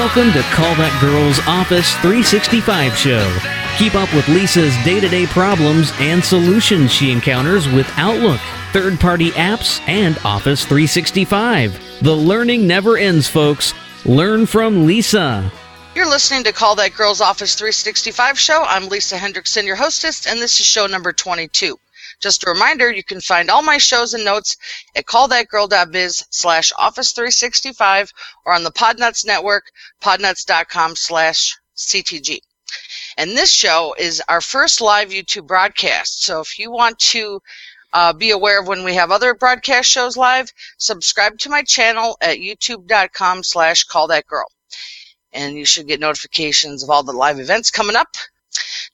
Welcome to Call That Girl's Office 365 show. Keep up with Lisa's day to day problems and solutions she encounters with Outlook, third party apps, and Office 365. The learning never ends, folks. Learn from Lisa. You're listening to Call That Girl's Office 365 show. I'm Lisa Hendrickson, your hostess, and this is show number 22. Just a reminder, you can find all my shows and notes at callthatgirl.biz slash office 365 or on the Podnuts network, podnuts.com slash CTG. And this show is our first live YouTube broadcast. So if you want to uh, be aware of when we have other broadcast shows live, subscribe to my channel at youtube.com slash callthatgirl. And you should get notifications of all the live events coming up.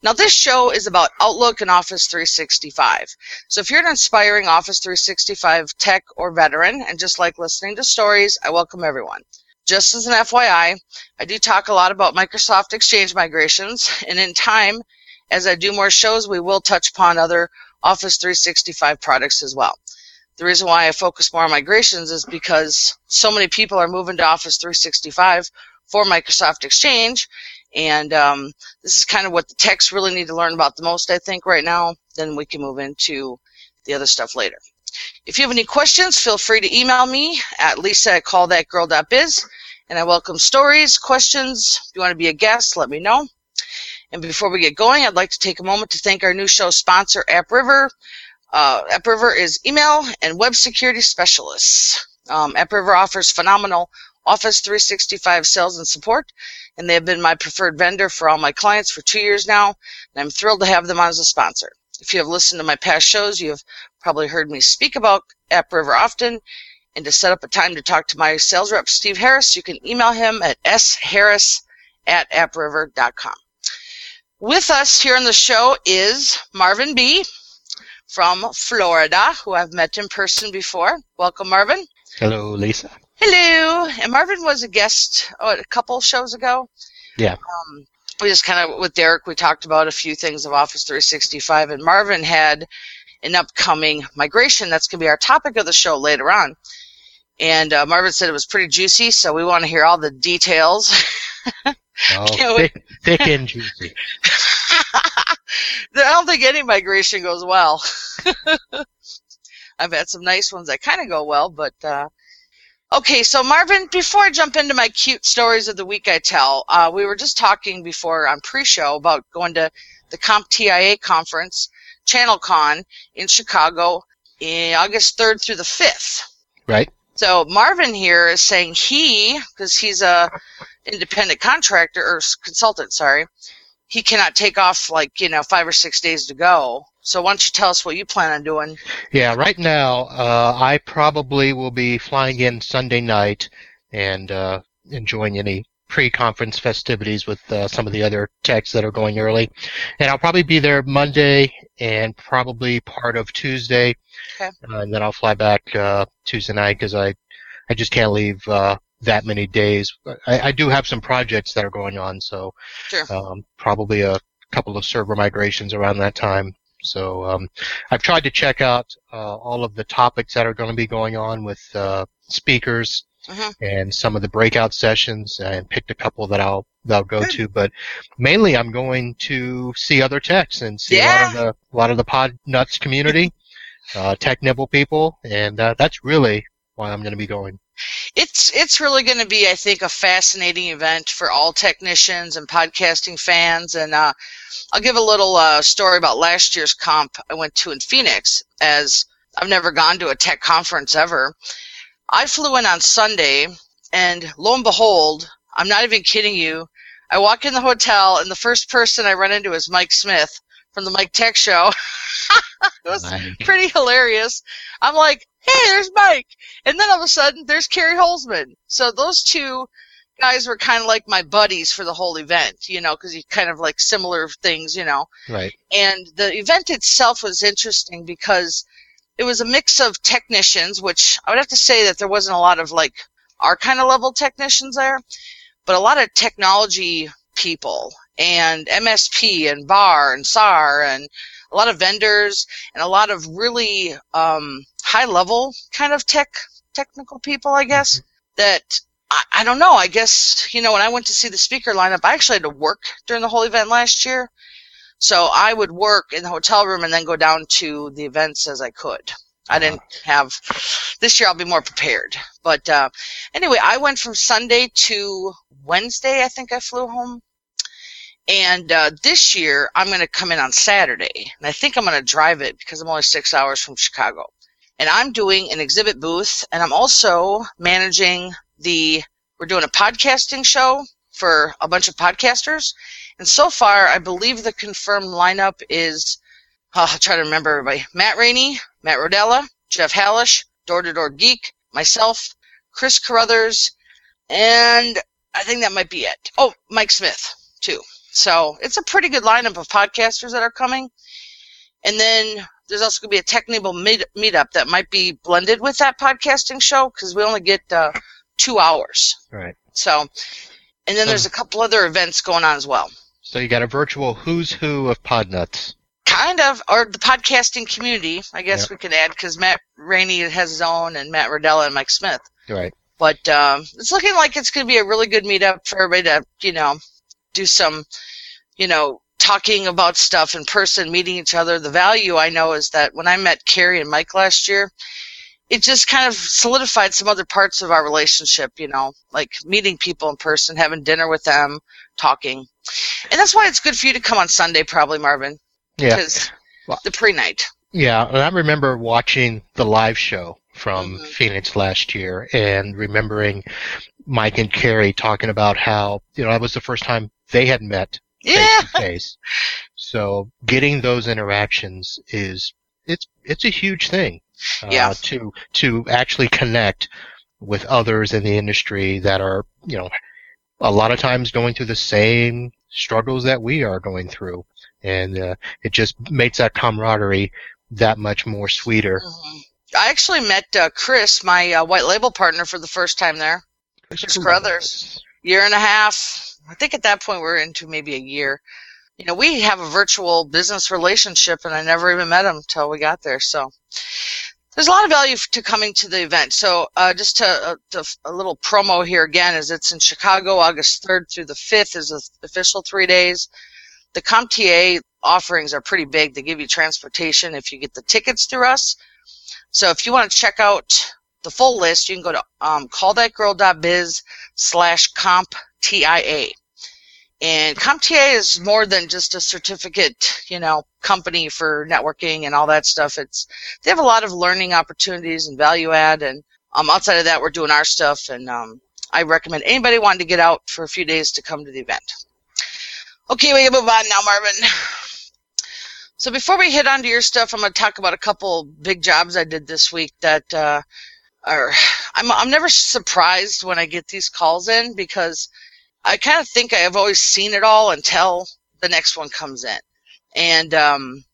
Now, this show is about Outlook and Office 365. So, if you're an inspiring Office 365 tech or veteran and just like listening to stories, I welcome everyone. Just as an FYI, I do talk a lot about Microsoft Exchange migrations, and in time, as I do more shows, we will touch upon other Office 365 products as well. The reason why I focus more on migrations is because so many people are moving to Office 365 for Microsoft Exchange, and um, this is kind of what the techs really need to learn about the most, I think, right now. Then we can move into the other stuff later. If you have any questions, feel free to email me at lisa at callthatgirl.biz. And I welcome stories, questions. If you want to be a guest, let me know. And before we get going, I'd like to take a moment to thank our new show sponsor, AppRiver. Uh, AppRiver is email and web security specialists. Um, AppRiver offers phenomenal Office 365 sales and support, and they have been my preferred vendor for all my clients for two years now, and I'm thrilled to have them on as a sponsor. If you have listened to my past shows, you have probably heard me speak about AppRiver often, and to set up a time to talk to my sales rep, Steve Harris, you can email him at sharris at appriver.com. With us here on the show is Marvin B. from Florida, who I've met in person before. Welcome, Marvin. Hello, Lisa. Hello. And Marvin was a guest oh, a couple shows ago. Yeah. Um, we just kind of, with Derek, we talked about a few things of Office 365, and Marvin had an upcoming migration. That's going to be our topic of the show later on. And uh, Marvin said it was pretty juicy, so we want to hear all the details. oh, thick, thick and juicy. I don't think any migration goes well. I've had some nice ones that kind of go well, but uh, Okay, so Marvin, before I jump into my cute stories of the week I tell, uh, we were just talking before on pre-show about going to the CompTIA conference, ChannelCon in Chicago, in August 3rd through the 5th. Right. So Marvin here is saying he, because he's a independent contractor or consultant, sorry, he cannot take off like you know five or six days to go. So why don't you tell us what you plan on doing? Yeah, right now uh, I probably will be flying in Sunday night and uh, enjoying any pre-conference festivities with uh, some of the other techs that are going early, and I'll probably be there Monday and probably part of Tuesday, okay. Uh, and then I'll fly back uh, Tuesday night because I I just can't leave uh, that many days. I, I, do have some projects that are going on, so sure. um, probably a couple of server migrations around that time. So um, I've tried to check out uh, all of the topics that are going to be going on with uh, speakers uh-huh. and some of the breakout sessions, and picked a couple that I'll that I'll go Good. to. But mainly, I'm going to see other techs and see yeah. a lot of the a lot of the Podnuts community, uh, Technibble people, and uh, that's really why I'm going to be going it's it's really going to be, I think, a fascinating event for all technicians and podcasting fans. And uh, I'll give a little uh, story about last year's comp I went to in Phoenix, as I've never gone to a tech conference ever. I flew in on Sunday, and lo and behold, I'm not even kidding you. I walk in the hotel, and the first person I run into is Mike Smith from the Mike Tech Show. it was pretty hilarious. I'm like, hey, there's Mike. And then all of a sudden, there's Carey Holzman. So those two guys were kind of like my buddies for the whole event, you know, because you kind of like similar things, you know. Right. And the event itself was interesting because it was a mix of technicians, which I would have to say that there wasn't a lot of like our kind of level technicians there, but a lot of technology people and MSP and VAR and SAR and a lot of vendors and a lot of really um, high level kind of tech technical people, I guess, mm-hmm. that I, I don't know. I guess, you know, when I went to see the speaker lineup, I actually had to work during the whole event last year. So I would work in the hotel room and then go down to the events as I could. I didn't have this year. I'll be more prepared. But uh, anyway, I went from Sunday to Wednesday. I think I flew home, and uh, this year I'm going to come in on Saturday, and I think I'm going to drive it because I'm only six hours from Chicago. And I'm doing an exhibit booth, and I'm also managing the. We're doing a podcasting show for a bunch of podcasters, and so far I believe the confirmed lineup is I'll try to remember everybody. Matt Rainey, Matt Rodella, Jeff Hallish, Door to Door Geek, myself, Chris Carruthers, and I think that might be it. Oh, Mike Smith, too. So it's a pretty good lineup of podcasters that are coming. And then there's also going to be a technical meet- meetup that might be blended with that podcasting show because we only get uh, two hours. Right. So, and then there's a couple other events going on as well. So you got a virtual who's who of Podnuts. Kind of, or the podcasting community, I guess Yep. we can add because Matt Rainey has his own, and Matt Rodella and Mike Smith. Right. But um, it's looking like it's going to be a really good meetup for everybody to, you know, do some, you know, talking about stuff in person, meeting each other. The value I know is that when I met Carey and Mike last year, it just kind of solidified some other parts of our relationship, you know, like meeting people in person, having dinner with them, talking. And that's why it's good for you to come on Sunday, probably, Marvin, Yeah. because Well- the pre night. Yeah, and I remember watching the live show from Mhm. Phoenix last year and remembering Mike and Carey talking about how, you know, that was the first time they had met Yeah. face to face. So getting those interactions is it's it's a huge thing. Uh, Yeah. To to actually connect with others in the industry that are you know a lot of times going through the same struggles that we are going through, and uh, it just makes that camaraderie that much more sweeter. Mhm. I actually met uh, Chris, my uh, white label partner, for the first time there. Chris Carruthers. Year and a half. I think at that point we are into maybe a year. You know, we have a virtual business relationship, and I never even met him till we got there. So there's a lot of value to coming to the event. So uh, just to, uh, to a little promo here again is it's in Chicago, August 3rd through the 5th is the official three days. The CompTIA offerings are pretty big. They give you transportation if you get the tickets through us. So if you want to check out the full list, you can go to um, callthatgirl.biz slash comptia. And CompTIA is more than just a certificate, you know, company for networking and all that stuff. It's they have a lot of learning opportunities and value add. And um, outside of that, we're doing our stuff. And um, I recommend anybody wanting to get out for a few days to come to the event. Okay, we can move on now, Marvin. So before we hit onto your stuff, I'm going to talk about a couple big jobs I did this week that uh, are. I'm I'm never surprised when I get these calls in because I kind of think I've always seen it all until the next one comes in. And um,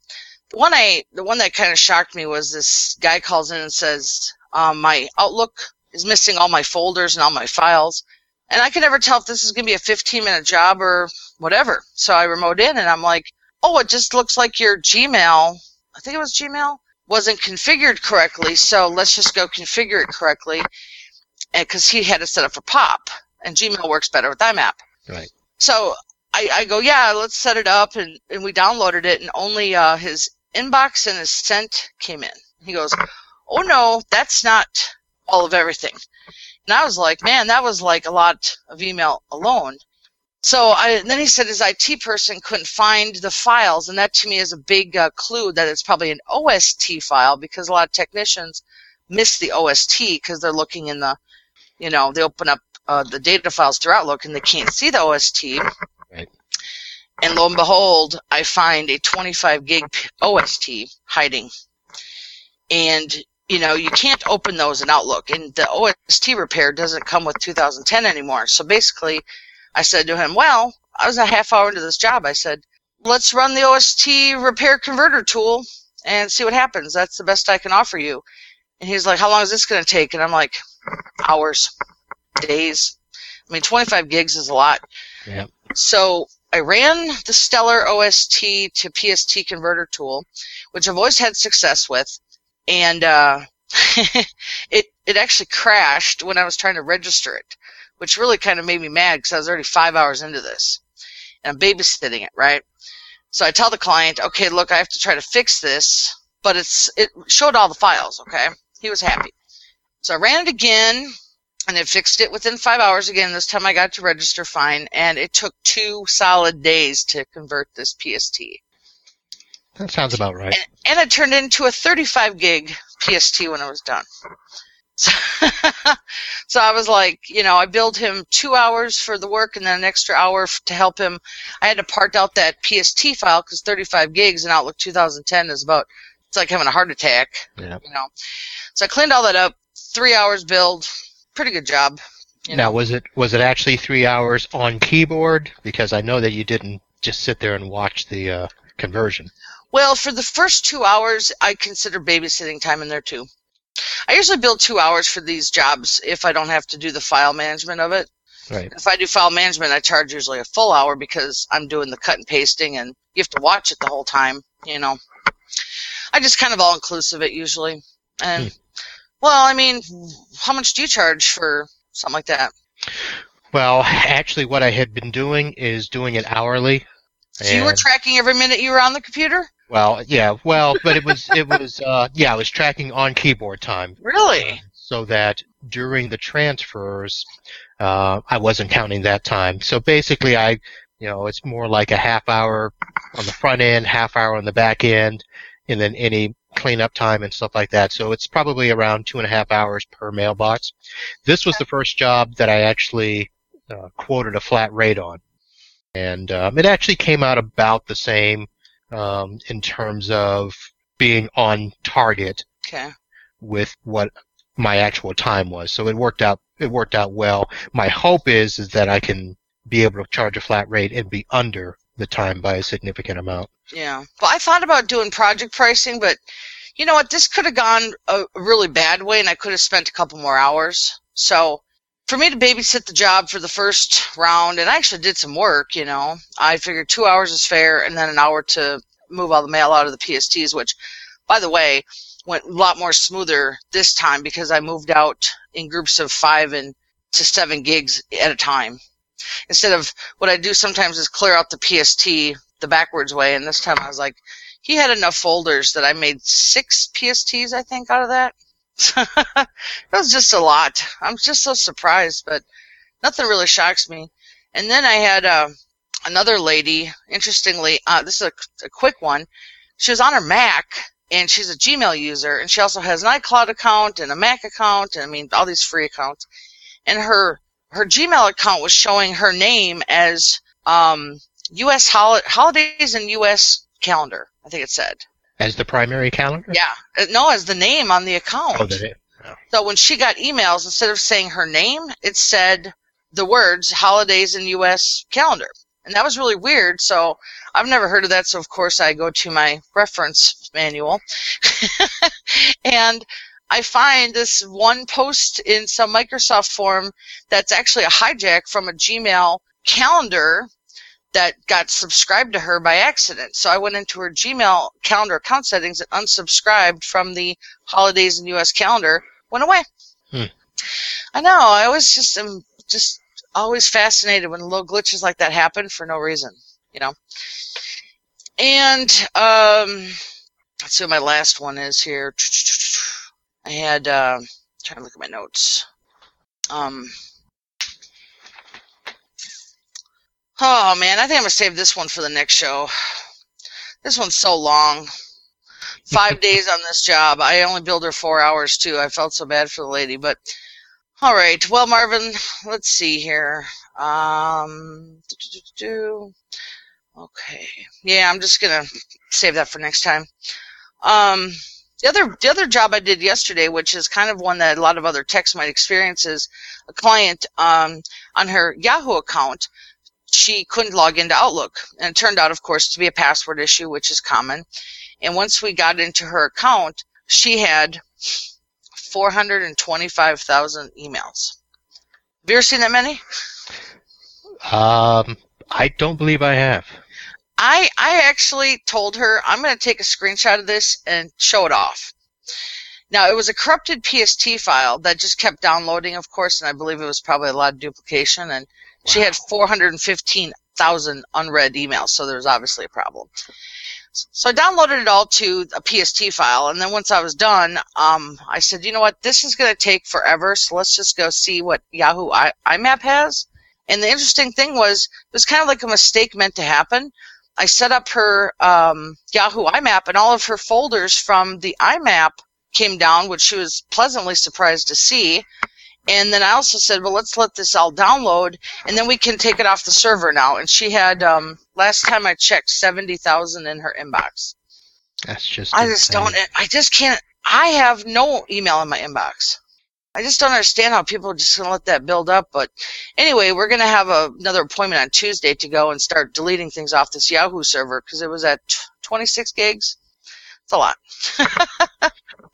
the one I the one that kind of shocked me was this guy calls in and says um, my Outlook is missing all my folders and all my files, and I can never tell if this is going to be a 15 minute job or whatever. So I remote in and I'm like oh, it just looks like your Gmail, I think it was Gmail, wasn't configured correctly. So let's just go configure it correctly. Because he had it set up for POP, and Gmail works better with IMAP. Right. So I, I go, yeah, let's set it up. And, and we downloaded it, and only uh, his inbox and his sent came in. He goes, oh, no, that's not all of everything. And I was like, man, that was like a lot of email alone. So I, then he said his IT person couldn't find the files, and that to me is a big uh, clue that it's probably an OST file because a lot of technicians miss the OST because they're looking in the, you know, they open up uh, the data files through Outlook and they can't see the OST. Right. And lo and behold, I find a 25 gig OST hiding, and you know you can't open those in Outlook, and the OST repair doesn't come with 2010 anymore. So basically I said to him, Well, I was a half hour into this job. I said, Let's run the OST repair converter tool and see what happens. That's the best I can offer you. And he's like, How long is this going to take? And I'm like, Hours, days. I mean, 25 gigs is a lot. Yep. So I ran the Stellar OST to PST converter tool, which I've always had success with. And uh, it it actually crashed when I was trying to register it, which really kind of made me mad because I was already five hours into this, and I'm babysitting it, right? So I tell the client, okay, look, I have to try to fix this, but it's it showed all the files. Okay, he was happy. So I ran it again, and it fixed it within five hours again. This time I got to register fine, and it took two solid days to convert this PST. That sounds about right. And, and it turned into a 35 gig PST when it was done. So, so I was like, you know, I billed him two hours for the work and then an extra hour to help him. I had to part out that PST file because 35 gigs in Outlook 2010 is about, it's like having a heart attack. Yeah. You know, so I cleaned all that up. Three hours billed. Pretty good job. You now, was it was it actually three hours on keyboard? Because I know that you didn't just sit there and watch the uh, conversion. Well, for the first two hours, I consider babysitting time in there too. I usually bill two hours for these jobs if I don't have to do the file management of it. Right. If I do file management, I charge usually a full hour because I'm doing the cut and pasting and you have to watch it the whole time, you know. I just kind of all inclusive it usually. And, Hmm. Well, I mean, how much do you charge for something like that? Well, actually, what I had been doing is doing it hourly. So you were tracking every minute you were on the computer? well, yeah, well, but it was it was uh, yeah, I was tracking on keyboard time Really? so that during the transfers, uh, I wasn't counting that time. So basically, I, you know, it's more like a half hour on the front end, half hour on the back end, and then any cleanup time and stuff like that. So it's probably around two and a half hours per mailbox. This was the first job that I actually uh, quoted a flat rate on, and um, it actually came out about the same um, in terms of being on target Okay. with what my actual time was. So it worked out. It worked out well. My hope is is that I can be able to charge a flat rate and be under the time by a significant amount. Yeah. Well, I thought about doing project pricing, but you know what? This could have gone a really bad way, and I could have spent a couple more hours. So, for me to babysit the job for the first round, and I actually did some work, you know, I figured two hours is fair, and then an hour to move all the mail out of the PSTs, which, by the way, went a lot more smoother this time because I moved out in groups of five and to seven gigs at a time. Instead of what I do sometimes is clear out the PST the backwards way, and this time I was like, he had enough folders that I made six PSTs, I think, out of that. it was just a lot. I'm just so surprised, but nothing really shocks me. And then I had uh, another lady, interestingly, uh, this is a, a quick one. She was on her Mac, and she's a Gmail user, and she also has an iCloud account and a Mac account, and I mean, all these free accounts. And her her Gmail account was showing her name as um, U.S. Hol- holidays and U.S. calendar. I think it said. As the primary calendar? Yeah, Uh, no, as the name on the account. Oh, that it. So when she got emails, instead of saying her name, it said the words holidays and U.S. calendar. And that was really weird. So I've never heard of that. So of course I go to my reference manual and I find this one post in some Microsoft form that's actually a hijack from a Gmail calendar that got subscribed to her by accident. So I went into her Gmail calendar account settings and unsubscribed from the holidays in U.S. calendar. Went away. Hmm. I know. I always just am just always fascinated when little glitches like that happen for no reason. You know. And um, let's see what my last one is here. I had uh, trying to look at my notes. Um. Oh man, I think I'm gonna save this one for the next show. This one's so long. Five days on this job. I only billed her four hours too. I felt so bad for the lady, but all right. Well, Marvin, let's see here. Um, okay. Yeah, I'm just gonna save that for next time. Um, the other the other job I did yesterday, which is kind of one that a lot of other techs might experience, is a client um, on her Yahoo account she couldn't log into Outlook. And it turned out, of course, to be a password issue, which is common. And once we got into her account, she had 425,000 emails. Have you ever seen that many? Um, I don't believe I have. I I actually told her I'm going to take a screenshot of this and show it off. Now, it was a corrupted PST file that just kept downloading, of course, and I believe it was probably a lot of duplication. And she had 415,000 unread emails, so there was obviously a problem. So I downloaded it all to a PST file, and then once I was done, um, I said, you know what, this is going to take forever, so let's just go see what Yahoo I- IMAP has. And the interesting thing was, it was kind of like a mistake meant to happen. I set up her um, Yahoo IMAP, and all of her folders from the IMAP came down, which she was pleasantly surprised to see. And then I also said, well, let's let this all download, and then we can take it off the server now. And she had, um, last time I checked, seventy thousand in her inbox. That's just. I just insane. don't. I just can't. I have no email in my inbox. I just don't understand how people are just gonna let that build up. But anyway, we're gonna have a, another appointment on Tuesday to go and start deleting things off this Yahoo server because it was at 26 gigs. It's a lot.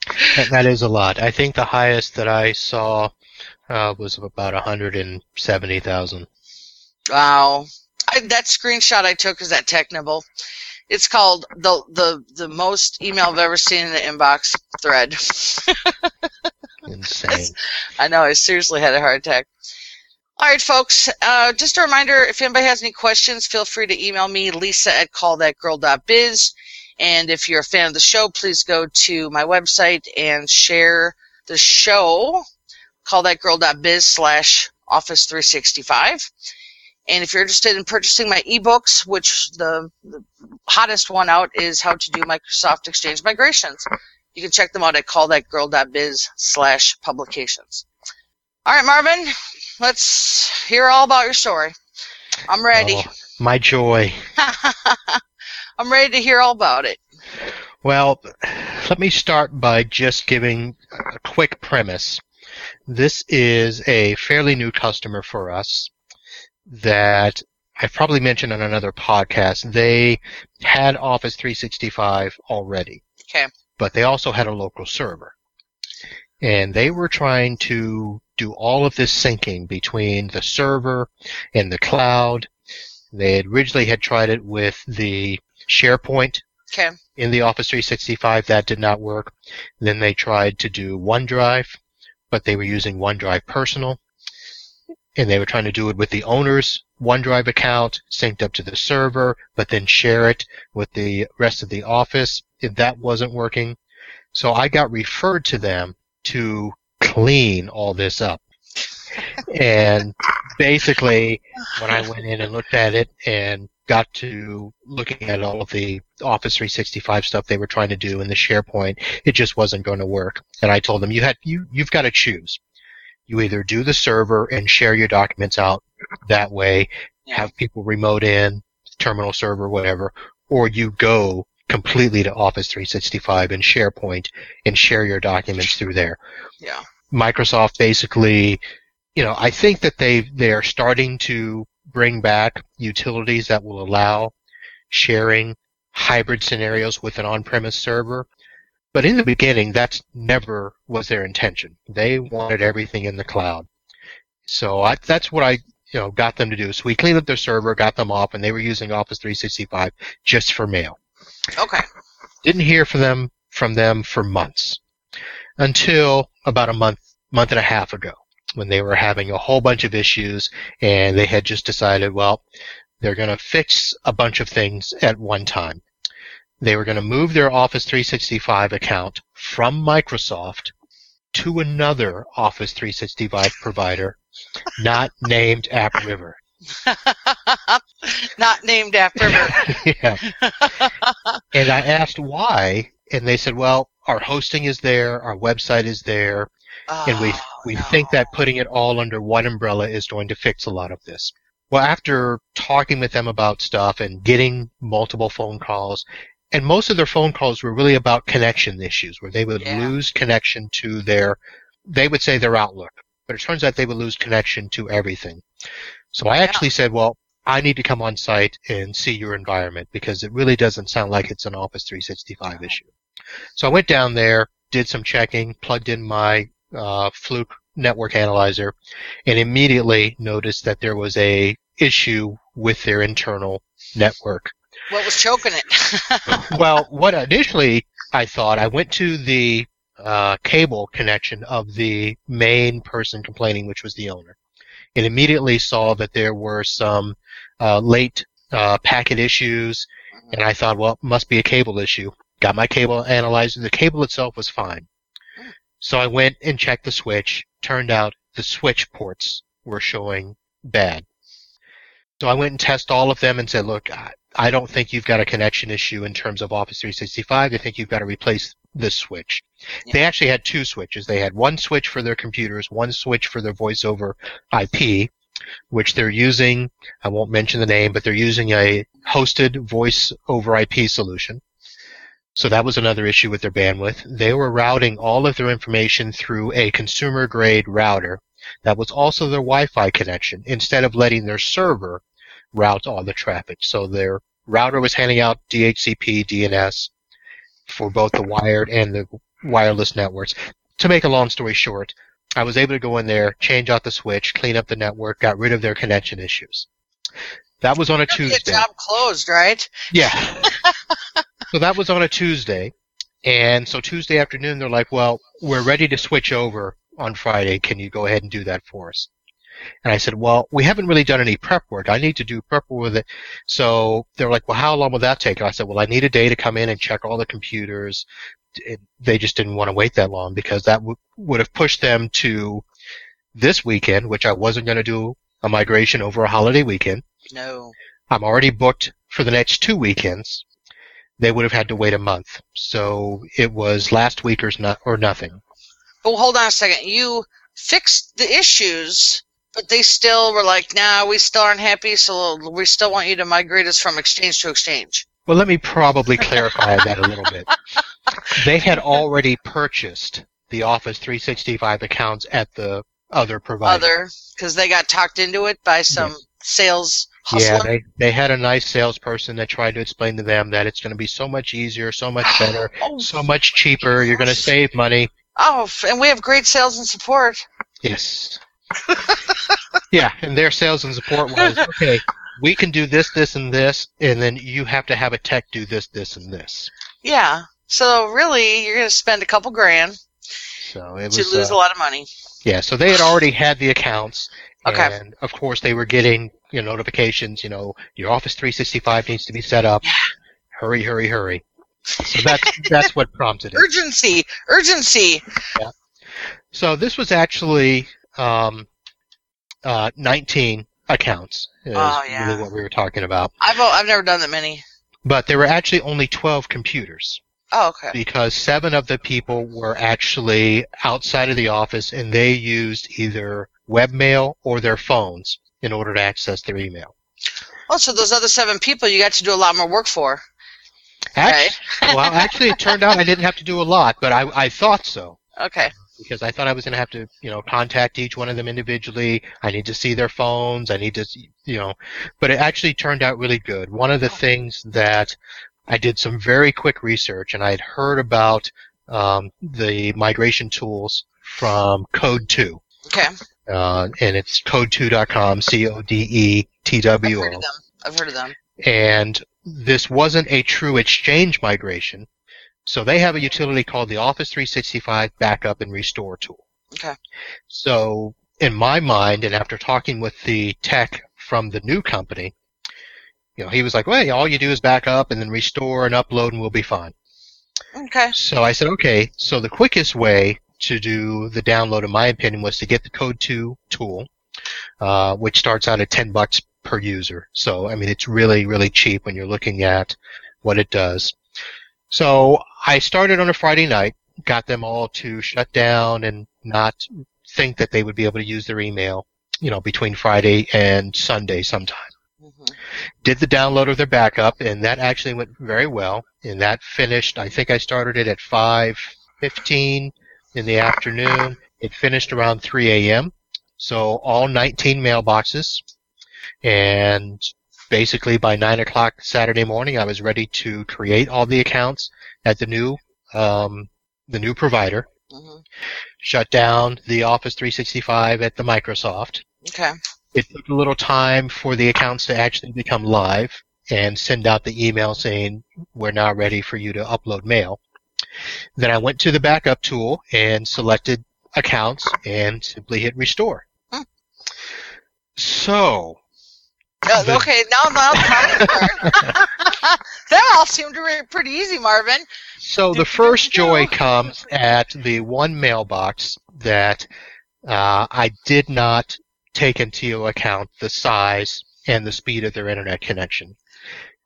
That, is a lot. I think the highest that I saw uh, was about 170,000. Wow. I, that screenshot I took is at Technibble. It's called the the the most email I've ever seen in the inbox thread. Insane. I know I seriously had a heart attack. All right, folks. Uh, just a reminder: if anybody has any questions, feel free to email me, Lisa at callthatgirl.biz. And if you're a fan of the show, please go to my website and share the show. Callthatgirl.biz slash Office 365. And if you're interested in purchasing my ebooks, which the, the hottest one out is how to do Microsoft Exchange migrations, you can check them out at callthatgirl.biz slash publications. All right, Marvin, let's hear all about your story. I'm ready. Oh, my joy. I'm ready to hear all about it. Well, let me start by just giving a quick premise. This is a fairly new customer for us that I've probably mentioned on another podcast. They had Office 365 already. Okay. But they also had a local server. And they were trying to do all of this syncing between the server and the cloud. They had originally had tried it with the SharePoint Okay. in the Office 365. That did not work. Then they tried to do OneDrive, but they were using OneDrive Personal. And they were trying to do it with the owner's OneDrive account synced up to the server, but then share it with the rest of the office. If that wasn't working. So I got referred to them to clean all this up. and basically, when I went in and looked at it and got to looking at all of the Office 365 stuff they were trying to do in the SharePoint, it just wasn't going to work. And I told them you had you you've got to choose. You either do the server and share your documents out that way, have people remote in, terminal server, whatever, or you go completely to Office 365 and SharePoint and share your documents through there. Yeah. Microsoft basically, you know, I think that they they're starting to bring back utilities that will allow sharing hybrid scenarios with an on-premise server. But in the beginning, that's never was their intention. They wanted everything in the cloud. So I, that's what I, you know, got them to do. So we cleaned up their server, got them off, and they were using Office 365 just for mail. Okay. Didn't hear from them from them for months until about a month, month and a half ago when they were having a whole bunch of issues and they had just decided, well, they're going to fix a bunch of things at one time. They were going to move their Office 365 account from Microsoft to another Office 365 provider not named AppRiver. Not named after her. yeah. And I asked why, and they said, well, our hosting is there, our website is there, and we Oh, we no. think that putting it all under one umbrella is going to fix a lot of this. Well, after talking with them about stuff and getting multiple phone calls, and most of their phone calls were really about connection issues, where they would Yeah. lose connection to their, they would say their Outlook, but it turns out they would lose connection to everything. So I Yeah. actually said, well, I need to come on site and see your environment because it really doesn't sound like it's an Office 365 issue. So I went down there, did some checking, plugged in my uh, Fluke network analyzer, and immediately noticed that there was a issue with their internal network. What was choking it? well, what initially I thought, I went to the uh, cable connection of the main person complaining, which was the owner. and immediately saw that there were some uh, late uh, packet issues, and I thought, well, must be a cable issue. Got my cable analyzer. The cable itself was fine. So I went and checked the switch. Turned out the switch ports were showing bad. So I went and tested all of them and said, look, I, I don't think you've got a connection issue in terms of Office 365. I think you've got to replace this switch. Yeah. They actually had two switches. They had one switch for their computers, one switch for their voice over IP, which they're using. I won't mention the name, but they're using a hosted voice over IP solution. So that was another issue with their bandwidth. They were routing all of their information through a consumer grade router that was also their Wi-Fi connection instead of letting their server route all the traffic. So their router was handing out DHCP, DNS for both the wired and the wireless networks. To make a long story short, I was able to go in there, change out the switch, clean up the network, got rid of their connection issues. That was on a Tuesday. job closed, right? Yeah. so that was on a Tuesday. And so Tuesday afternoon, they're like, well, we're ready to switch over on Friday. Can you go ahead and do that for us? And I said, well, we haven't really done any prep work. I need to do prep work with it. So they're like, well, how long will that take? And I said, well, I need a day to come in and check all the computers. It, they just didn't want to wait that long because that w- would have pushed them to this weekend, which I wasn't going to do a migration over a holiday weekend. No. I'm already booked for the next two weekends. They would have had to wait a month. So it was last week or, not, or nothing. But hold on a second. You fixed the issues, but they still were like, nah, we still aren't happy, so we still want you to migrate us from exchange to exchange. Well, let me probably clarify that a little bit. They had already purchased the Office 365 accounts at the other provider. Other, because they got talked into it by some sales Yeah, they, they had a nice salesperson that tried to explain to them that it's going to be so much easier, so much better, oh, so much cheaper. You're going to save money. oh, and we have great sales and support. Yes. Yeah, and their sales and support was okay. We can do this, this, and this, and then you have to have a tech do this, this, and this. Yeah. So really, you're going to spend a couple grand So it was, to lose uh, a lot of money. yeah. So they had already had the accounts, Okay. and of course they were getting you know notifications. You know, your Office 365 needs to be set up. Yeah. Hurry, hurry, hurry. So that's that's what prompted it. Urgency, urgency. So this was actually um, uh, 19 accounts. Is Oh, yeah. really what we were talking about. I've I've never done that many. But there were actually only 12 computers Oh, okay. because seven of the people were actually outside of the office and they used either webmail or their phones in order to access their email. Oh, so those other seven people you got to do a lot more work for. Actually, well, actually, it turned out I didn't have to do a lot, but I, I thought so. Okay. Because I thought I was going to have to, you know, contact each one of them individually. I need to see their phones. I need to, see- you know, but it actually turned out really good. One of the things that I did some very quick research and I had heard about um, the migration tools from CodeTwo. Okay. Uh, and it's codetwo.com, I've C-O-D-E-T-W-O. heard of them. I've heard of them. And this wasn't a true exchange migration. So they have a utility called the Office 365 Backup and Restore tool. Okay. So in my mind, and after talking with the tech from the new company, you know, he was like, well, all you do is back up and then restore and upload and we'll be fine. Okay. So I said, okay, so the quickest way to do the download, in my opinion, was to get the CodeTwo tool, uh, which starts out at 10 bucks per user. So, I mean, it's really, really cheap when you're looking at what it does. So I started on a Friday night, got them all to shut down and not think that they would be able to use their email, you know, between Friday and Sunday sometime hmm did the download of their backup, and that actually went very well. And that finished. I think I started it at 5:15 in the afternoon. It finished around 3 a.m. So all 19 mailboxes, and basically by 9 o'clock Saturday morning, I was ready to create all the accounts at the new um, the new provider. hmm Shut down the Office 365 at the Microsoft Okay. it took a little time for the accounts to actually become live and send out the email saying we're now ready for you to upload mail. Then I went to the backup tool and selected accounts and simply hit restore. Hmm. So, Uh, okay, now now that all seemed to be pretty easy, Marvin. so the first joy comes at the one mailbox that uh, I did not take into account the size and the speed of their internet connection.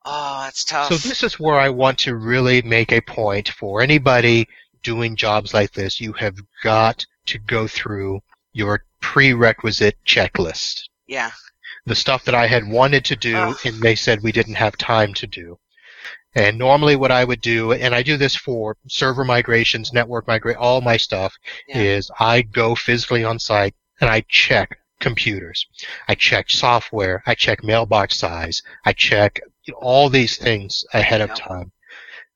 Oh, that's tough. So this is where I want to really make a point for anybody doing jobs like this. You have got to go through your prerequisite checklist. yeah. The stuff that I had wanted to do Ugh. and they said we didn't have time to do. And normally what I would do, and I do this for server migrations, network migrate, all my stuff, Yeah. is I go physically on site and I check computers. I check software. I check mailbox size. I check you know, all these things ahead of time.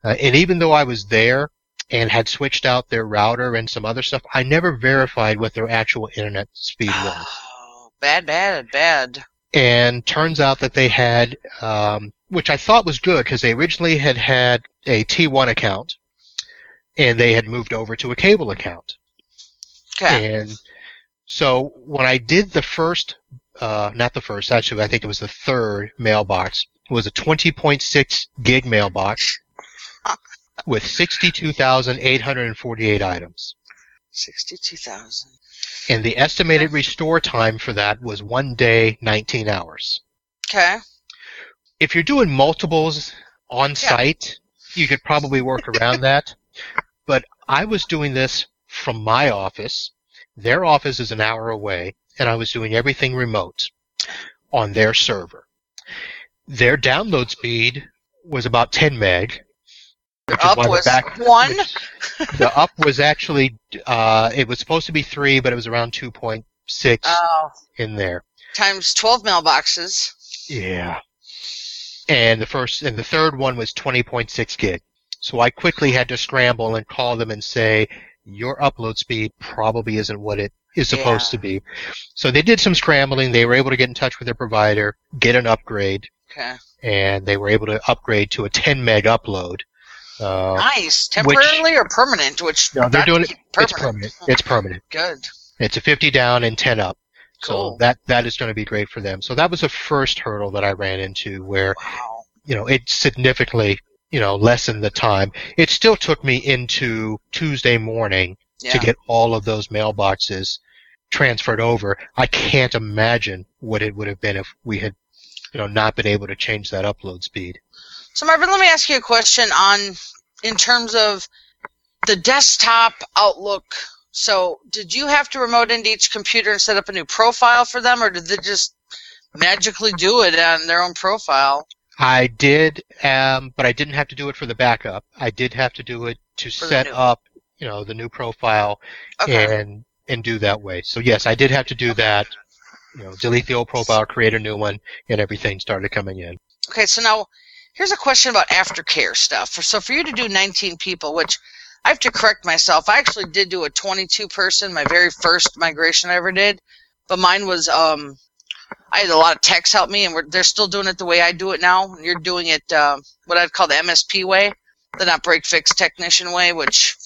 Uh, and even though I was there and had switched out their router and some other stuff, I never verified what their actual internet speed was. Oh, bad, bad, bad. And turns out that they had, um, which I thought was good because they originally had had a T1 account and they had moved over to a cable account. Okay. And so when I did the first, uh, not the first, actually, I think it was the third mailbox, it was a 20.6 gig mailbox with 62,848 items. Sixty-two thousand. And the estimated restore time for that was one day, 19 hours. Okay. If you're doing multiples on site, you could probably work around that. But I was doing this from my office. Their office is an hour away, and I was doing everything remote on their server. Their download speed was about 10 meg. Which Up was back- one. which- the up was actually, uh, it was supposed to be 3, but it was around 2.6 Oh, in there. times twelve mailboxes. Yeah. And the first and the third one was 20.6 gig. So I quickly had to scramble and call them and say, your upload speed probably isn't what it is supposed Yeah. to be. So they did some scrambling. They were able to get in touch with their provider, get an upgrade, Okay. and they were able to upgrade to a 10 meg upload. Uh, Nice. Temporarily or permanent? Which no, they're doing it. keep It's permanent. It's permanent. Good. It's a 50 down and 10 up. So Cool. that that is going to be great for them. So that was the first hurdle that I ran into where Wow. you know, it significantly, you know, lessened the time. It still took me into Tuesday morning Yeah. to get all of those mailboxes transferred over. I can't imagine what it would have been if we had, you know, not been able to change that upload speed. So Marvin, let me ask you a question on in terms of the desktop Outlook. So did you have to remote into each computer and set up a new profile for them, or did they just magically do it on their own profile? I did, um, but I didn't have to do it for the backup. I did have to do it to For set up, you know, the new profile Okay. and and do that way. So yes, I did have to do that. You know, delete the old profile, create a new one, and everything started coming in. Okay, so now here's a question about aftercare stuff. So for you to do 19 people, which I have to correct myself, I actually did do a 22 person, my very first migration I ever did, but mine was um, I had a lot of techs help me, and they're still doing it the way I do it now. You're doing it uh, what I'd call the MSP way, the not break fix technician way, which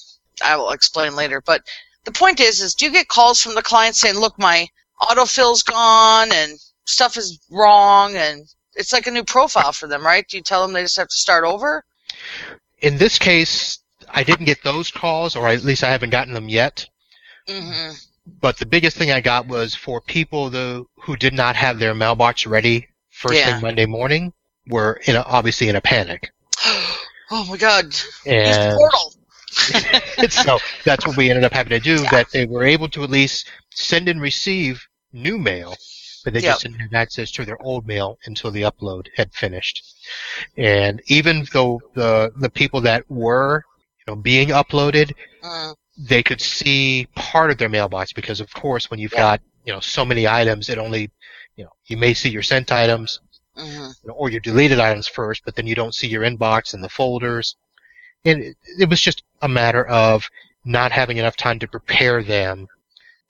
I will explain later. But the point is, is do you get calls from the client saying, "Look, my autofill's gone and stuff is wrong," and it's like a new profile for them, right? Do you tell them they just have to start over? In this case, I didn't get those calls, or at least I haven't gotten them yet. hmm But the biggest thing I got was for people though who did not have their mailbox ready first Yeah. thing Monday morning were in a, obviously in a panic. oh my God! And portal. so that's what we ended up having to do. Yeah. That they were able to at least send and receive new mail, but they Yep. just didn't have access to their old mail until the upload had finished. And even though the the people that were you know being uploaded, Mm, they could see part of their mailbox because of course when you've Yeah. got you know so many items, it only you know you may see your sent items mhm. you know, or your deleted items first, but then you don't see your inbox and the folders. And it, it was just a matter of not having enough time to prepare them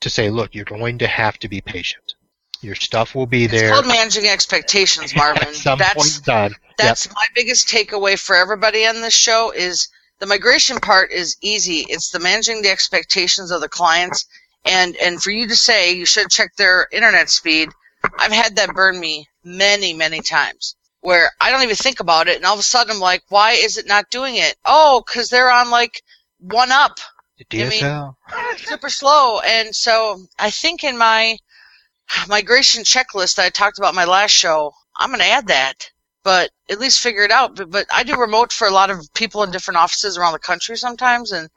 to say, look, you're going to have to be patient. Your stuff will be It's there called managing expectations, Marvin. at some That's point in time. that's my biggest takeaway for everybody on this show is the migration part is easy. It's the managing the expectations of the clients and and for you to say you should check their internet speed. I've had that burn me many many times where I don't even think about it, and all of a sudden I'm like, why is it not doing it? Oh, because they're on like one up. DSL. I mean, super slow, and so I think in my migration checklist that I talked about in my last show, I'm going to add that, but at least figure it out. But, but I do remote for a lot of people in different offices around the country sometimes, and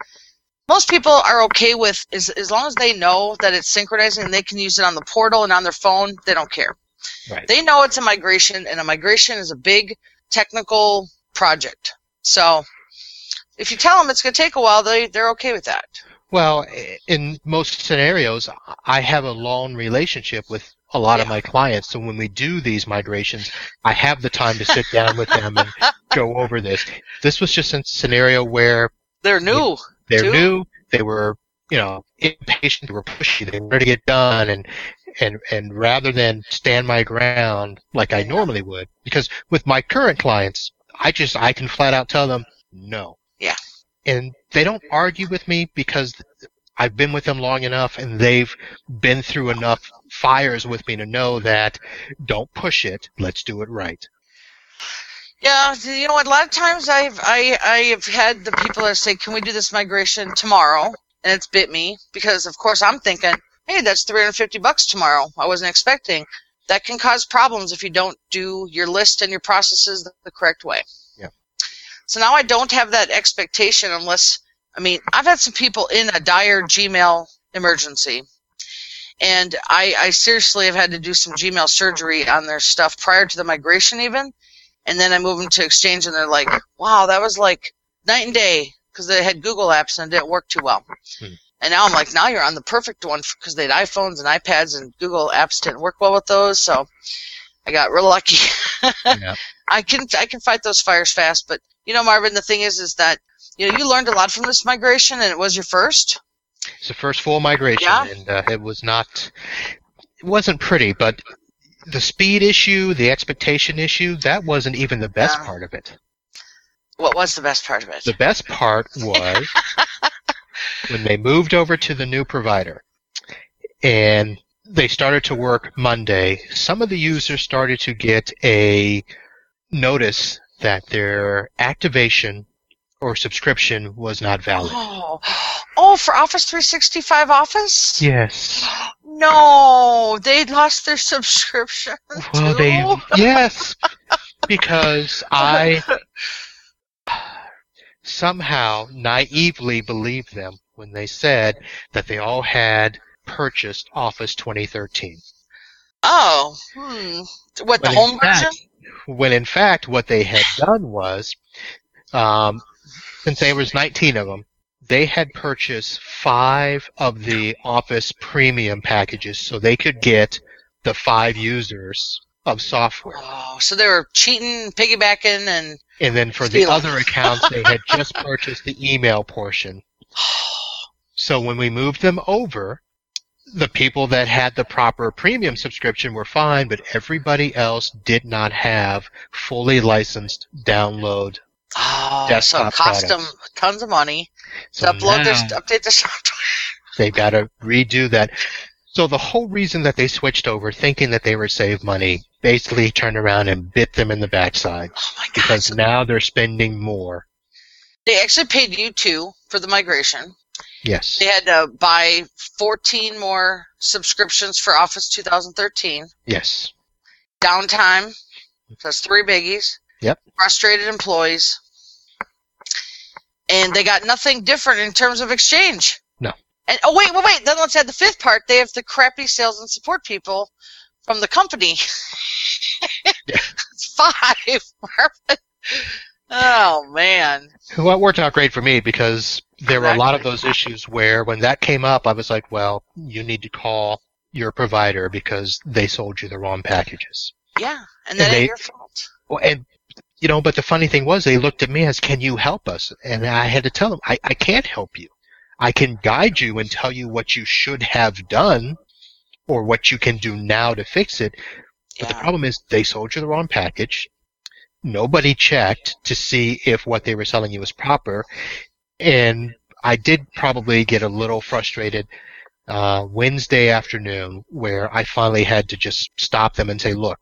most people are okay with as as long as they know that it's synchronizing and they can use it on the portal and on their phone, they don't care. Right. They know it's a migration, and a migration is a big technical project. So if you tell them it's going to take a while, they they're okay with that. Well, in most scenarios, I have a long relationship with a lot of my clients. So when we do these migrations, I have the time to sit down with them and go over this. This was just a scenario where They're new. they're Too. new, they were, you know, impatient, they were pushy, they wanted to get done, and and and rather than stand my ground like I normally would, because with my current clients, I just I can flat out tell them no. Yeah. And they don't argue with me because I've been with them long enough and they've been through enough fires with me to know that don't push it, let's do it right. Yeah, you know? A lot of times I've I I have had the people that say, "Can we do this migration tomorrow?" And it's bit me because, of course, I'm thinking, "Hey, that's 350 bucks tomorrow." I wasn't expecting. That can cause problems if you don't do your list and your processes the correct way. So now I don't have that expectation unless I mean I've had some people in a dire Gmail emergency, and I I seriously have had to do some Gmail surgery on their stuff prior to the migration even and then I move them to Exchange, and they're like, "Wow, that was like night and day," because they had Google apps and it didn't work too well. Hmm. And now I'm like, "Now you're on the perfect one," because they had iPhones and iPads, and Google apps didn't work well with those. So I got real lucky. Yeah. I can I can fight those fires fast, but you know, Marvin, the thing is, is that you know you learned a lot from this migration, and it was your first. It's the first full migration, Yeah. and uh, it was not, it wasn't pretty, but the speed issue, the expectation issue, that wasn't even the best Yeah. part of it. What was the best part of it? The best part was when they moved over to the new provider, and they started to work Monday. Some of the users started to get a notice that their activation or subscription was not valid. Oh, oh, for Office 365 Office? Yes. No, they lost their subscription. Well, too? they yes, because I somehow naively believed them when they said that they all had purchased Office 2013. Oh, hmm. What the When home fact- version? When in fact, what they had done was, um, since there was 19 of them, they had purchased five of the Office Premium packages so they could get the five users of software. Oh, so they were cheating, piggybacking, and And then for the other accounts, they had just purchased the email portion. So when we moved them over, the people that had the proper premium subscription were fine, but everybody else did not have fully licensed download. oh, so it cost products. them tons of money to So upload their update their software. they got to redo that. So the whole reason that they switched over, thinking that they would save money, basically turned around and bit them in the backside Oh my god! because now they're spending more. they actually paid you two for the migration. Yes. They had to buy 14 more subscriptions for Office 2013. Yes. Downtime. So that's three biggies. Yep. Frustrated employees. And they got nothing different in terms of exchange. No. And oh wait, wait, wait. Then let's add the fifth part. They have the crappy sales and support people from the company. Yeah. Five. Oh man. Well, it worked out great for me because there were a lot of those issues where when that came up, I was like, well, you need to call your provider because they sold you the wrong packages. Yeah. And that And they- your fault. Well, and, you know, but the funny thing was they looked at me as, can you help us? And I had to tell them, I, I can't help you. I can guide you and tell you what you should have done or what you can do now to fix it. But the problem is they sold you the wrong package. nobody checked to see if what they were selling you was proper, and I did probably get a little frustrated uh, Wednesday afternoon where I finally had to just stop them and say, look,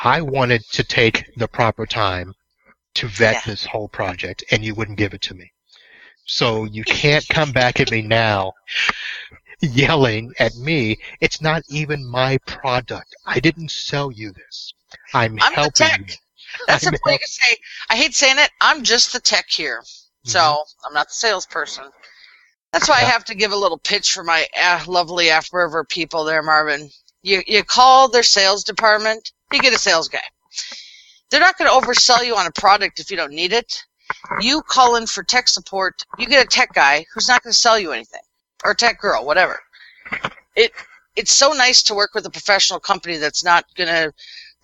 I wanted to take the proper time to vet Yeah. this whole project and you wouldn't give it to me. So you can't come back at me now yelling at me. It's not even my product. I didn't sell you this. I'm, I'm helping tech. you. That's I'm way to say. I hate saying it. I'm just the tech here, so Mm-hmm. I'm not the salesperson. That's why I have to give a little pitch for my uh, lovely AppRiver people there, Marvin. You you call their sales department, you get a sales guy. They're not going to oversell you on a product if you don't need it. You call in for tech support, you get a tech guy who's not going to sell you anything, or a tech girl, whatever. It it's so nice to work with a professional company that's not going to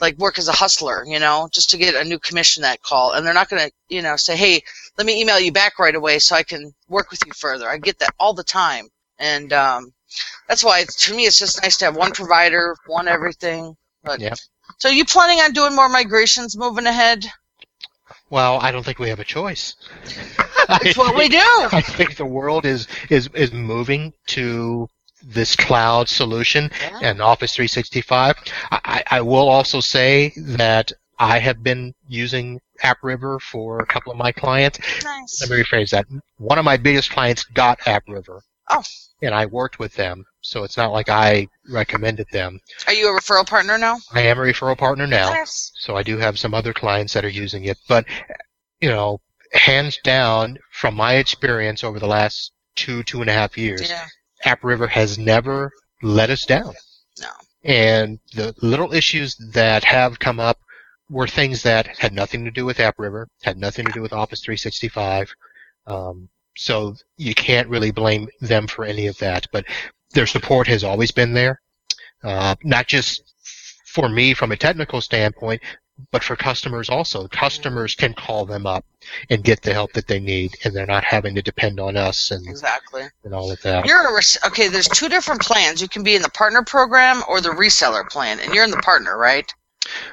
like work as a hustler, you know, just to get a new commission that call. And they're not going to, you know, say, hey, let me email you back right away so I can work with you further. I get that all the time. And um, that's why, it's, to me, it's just nice to have one provider, one everything. But, Yeah. So you planning on doing more migrations moving ahead? Well, I don't think we have a choice. That's what we do. I think the world is is is moving to this cloud solution Yeah. and Office 365. I, I I will also say that I have been using AppRiver for a couple of my clients. Nice. Let me rephrase that. One of my biggest clients got AppRiver. Oh. And I worked with them, so it's not like I recommended them. Are you a referral partner now? I am a referral partner now. Nice. So I do have some other clients that are using it, but you know, hands down, from my experience over the last two two and a half years, Yeah. AppRiver has never let us down. No. And the little issues that have come up were things that had nothing to do with AppRiver, had nothing to do with Office 365. Um, so you can't really blame them for any of that. But their support has always been there, uh, not just for me from a technical standpoint, but for customers also. Customers can call them up and get the help that they need, and they're not having to depend on us and, Exactly. and all of that. You're a okay. There's two different plans. You can be in the partner program or the reseller plan, and you're in the partner, right?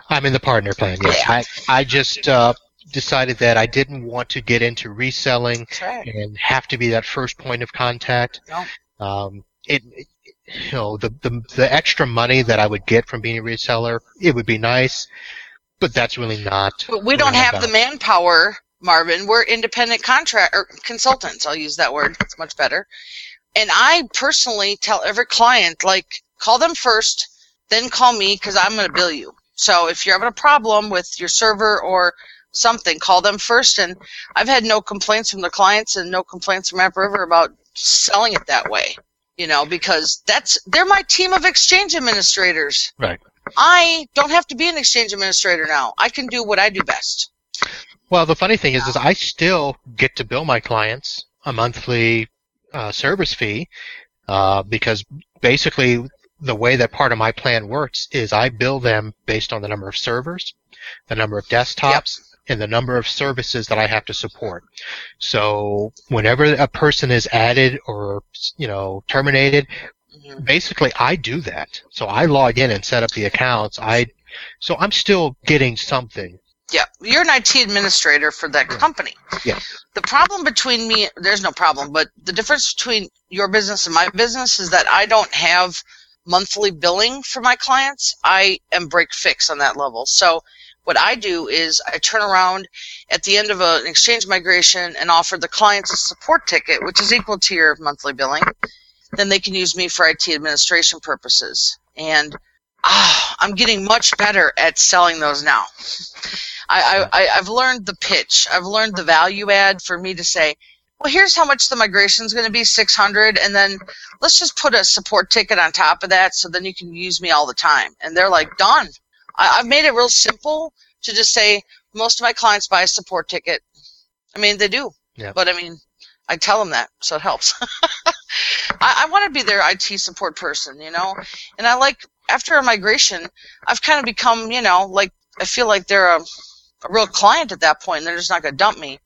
I'm in the partner plan. Yes, Yeah. I I just uh, decided that I didn't want to get into reselling right. and have to be that first point of contact. No. Um, it, it- you know, the, the the extra money that I would get from being a reseller, it would be nice, but that's really not. But we don't I'm have the manpower, Marvin. We're independent contract or consultants. I'll use that word. It's much better. And I personally tell every client, like, call them first, then call me because I'm going to bill you. So if you're having a problem with your server or something, call them first. And I've had no complaints from the clients and no complaints from AppRiver about selling it that way. You know, because that's they're my team of exchange administrators. Right. I don't have to be an exchange administrator now. I can do what I do best. Well, the funny thing is, is I still get to bill my clients a monthly uh, service fee uh, because basically the way that part of my plan works is I bill them based on the number of servers, the number of desktops, and the number of services that I have to support. So whenever a person is added or you know terminated. Basically I do that. So I log in and set up the accounts. I so I'm still getting something. Yeah, you're an IT administrator for that company. Yeah. The problem between me, there's no problem, but the difference between your business and my business is that I don't have monthly billing for my clients. I am break fix on that level. So what I do is I turn around at the end of a- an exchange migration and offer the clients a support ticket, which is equal to your monthly billing. Then they can use me for IT administration purposes. And ah, I'm getting much better at selling those now. I, I, I've learned the pitch. I've learned the value add for me to say, well, here's how much the migration is going to be 600, and then let's just put a support ticket on top of that so then you can use me all the time. And they're like, done. I, I've made it real simple to just say, most of my clients buy a support ticket. I mean, they do. Yeah. But I mean, I tell them that, so it helps. I, I want to be their IT support person, you know? And I like, after a migration, I've kind of become, you know, like, I feel like they're a, a real client at that point and they're just not going to dump me.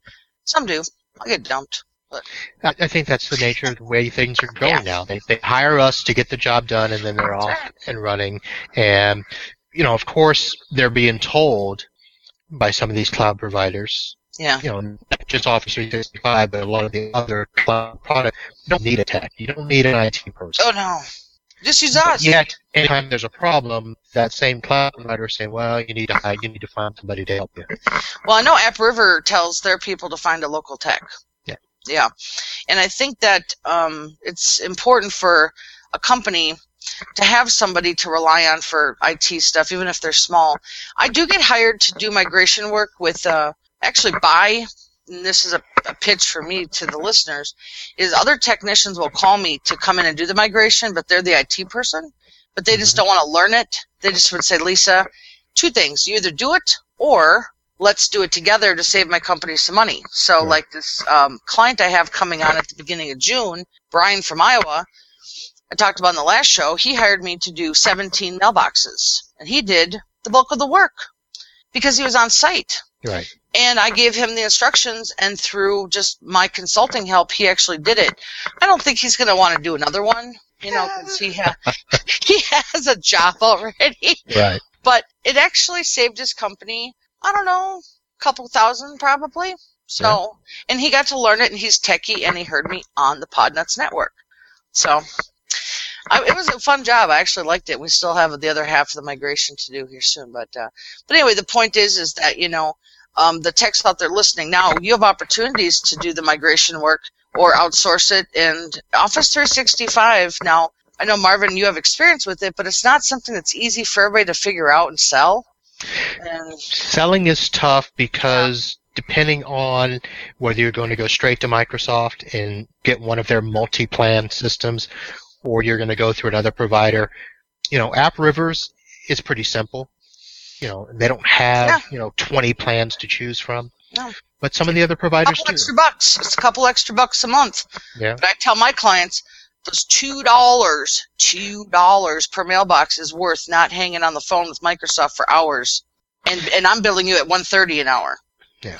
Some do. I get dumped. I, I think that's the nature of the way things are going Yeah. now. They they hire us to get the job done, and then they're That's off right. and running. And you know, of course, they're being told by some of these cloud providers. Yeah. You know, not just Office 365, but a lot of the other cloud products. You don't need a tech. You don't need an IT person. Oh no. Just use us. Yet, anytime there's a problem, that same cloud provider is saying, "Well, you need to hire, you need to find somebody to help you." Well, I know AppRiver tells their people to find a local tech. Yeah. Yeah. And I think that um, it's important for a company to have somebody to rely on for IT stuff, even if they're small. I do get hired to do migration work with, uh, actually, by, and this is a, a pitch for me to the listeners, is other technicians will call me to come in and do the migration, but they're the IT person, but they just Mhm. don't want to learn it. They just would say, Lisa, two things. You either do it or let's do it together to save my company some money. So, like this um, client I have coming on at the beginning of June, Brian from Iowa, I talked about in the last show, he hired me to do 17 mailboxes. And he did the bulk of the work because he was on site. Right. And I gave him the instructions, and through just my consulting help, he actually did it. I don't think he's going to want to do another one, you know, because he, ha- he has a job already Right. but it actually saved his company i don't know a couple thousand probably so and he got to learn it and he's techie and he heard me on the Podnuts network so I, it was a fun job i actually liked it we still have the other half of the migration to do here soon but uh, but anyway the point is is that you know um, the techs out there listening now you have opportunities to do the migration work or outsource it and office 365 now I know Marvin, you have experience with it, but it's not something that's easy for everybody to figure out and sell. And Selling is tough because depending on whether you're going to go straight to Microsoft and get one of their multi-plan systems, or you're going to go through another provider, you know, AppRiver's is pretty simple. You know, they don't have Yeah. you know 20 plans to choose from. No. But some of the other providers a couple do. extra bucks. It's a couple extra bucks a month. Yeah. But I tell my clients those two dollars, two dollars per mailbox is worth not hanging on the phone with Microsoft for hours. And and I'm billing you at one thirty an hour. Yeah.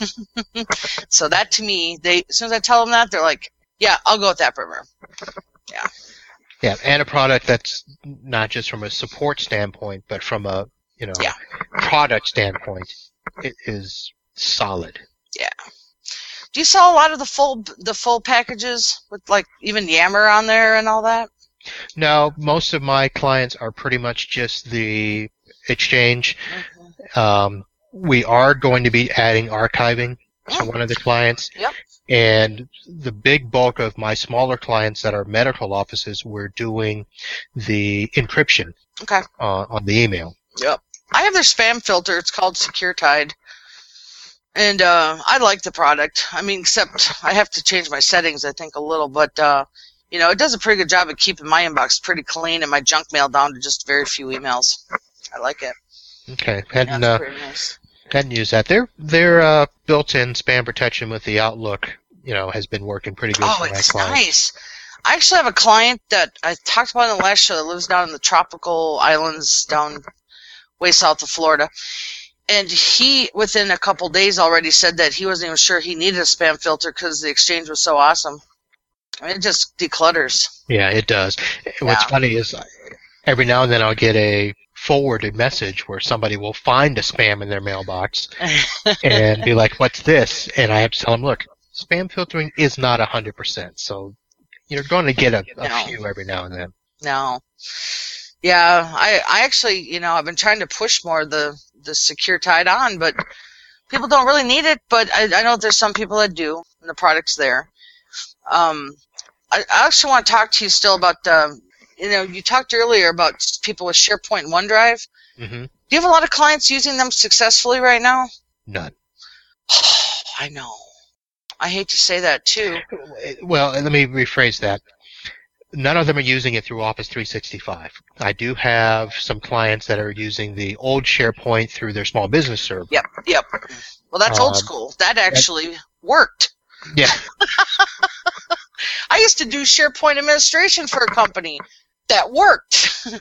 so that to me, they as soon as I tell them that, they're like, Yeah, I'll go with AppRiver. Yeah, Yeah. and a product that's not just from a support standpoint, but from a you know Yeah. product standpoint, it is solid. Yeah. Do you sell a lot of the full the full packages with like even Yammer on there and all that? No, most of my clients are pretty much just the exchange. Um, we are going to be adding archiving to Oh. one of the clients. Yep. And the big bulk of my smaller clients that are medical offices, we're doing the encryption Okay. uh, on the email. Yep. I have their spam filter. It's called SecureTide. And uh, I like the product. I mean, except I have to change my settings, I think, a little. But, uh, you know, it does a pretty good job of keeping my inbox pretty clean and my junk mail down to just very few emails. I like it. Okay. That's Hadn't, uh, pretty nice. hadn't used that. Their their uh, built-in spam protection with the Outlook, you know, has been working pretty good Oh, it's nice. I actually have a client that I talked about in the last show that lives down in the tropical islands down way south of Florida. And he, within a couple days, already said that he wasn't even sure he needed a spam filter because the exchange was so awesome. I mean, it just declutters. Yeah, it does. What's Yeah. funny is uh, every now and then I'll get a forwarded message where somebody will find a spam in their mailbox and be like, "What's this?" And I have to tell them, "Look, spam filtering is not hundred percent, so you're going to get a, a No. few every now and then." No. Yeah, I, I actually, you know, I've been trying to push more the, the SecureTide on, but people don't really need it. But I, I know there's some people that do, and the product's there. Um, I, I also want to talk to you still about, um, you know, you talked earlier about people with SharePoint and OneDrive. hmm Do you have a lot of clients using them successfully right now? None. I know. I hate to say that too. Well, let me rephrase that. None of them are using it through Office 365. I do have some clients that are using the old SharePoint through their small business server. Yep, yep. Well, that's old Um, school. That actually worked. Yeah. I used to do SharePoint administration for a company. That worked.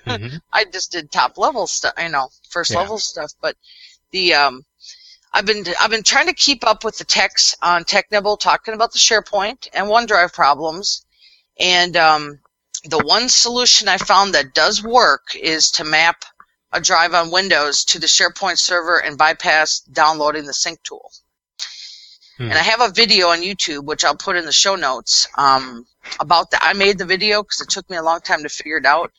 Mhm. I just did top level stuff, you know, first Yeah. level stuff. But the um, I've been I've been trying to keep up with the techs on Technibble talking about the SharePoint and OneDrive problems. And um, the one solution I found that does work is to map a drive on Windows to the SharePoint server and bypass downloading the sync tool. Hmm. And I have a video on YouTube, which I'll put in the show notes, um, about that. I made the video because it took me a long time to figure it out.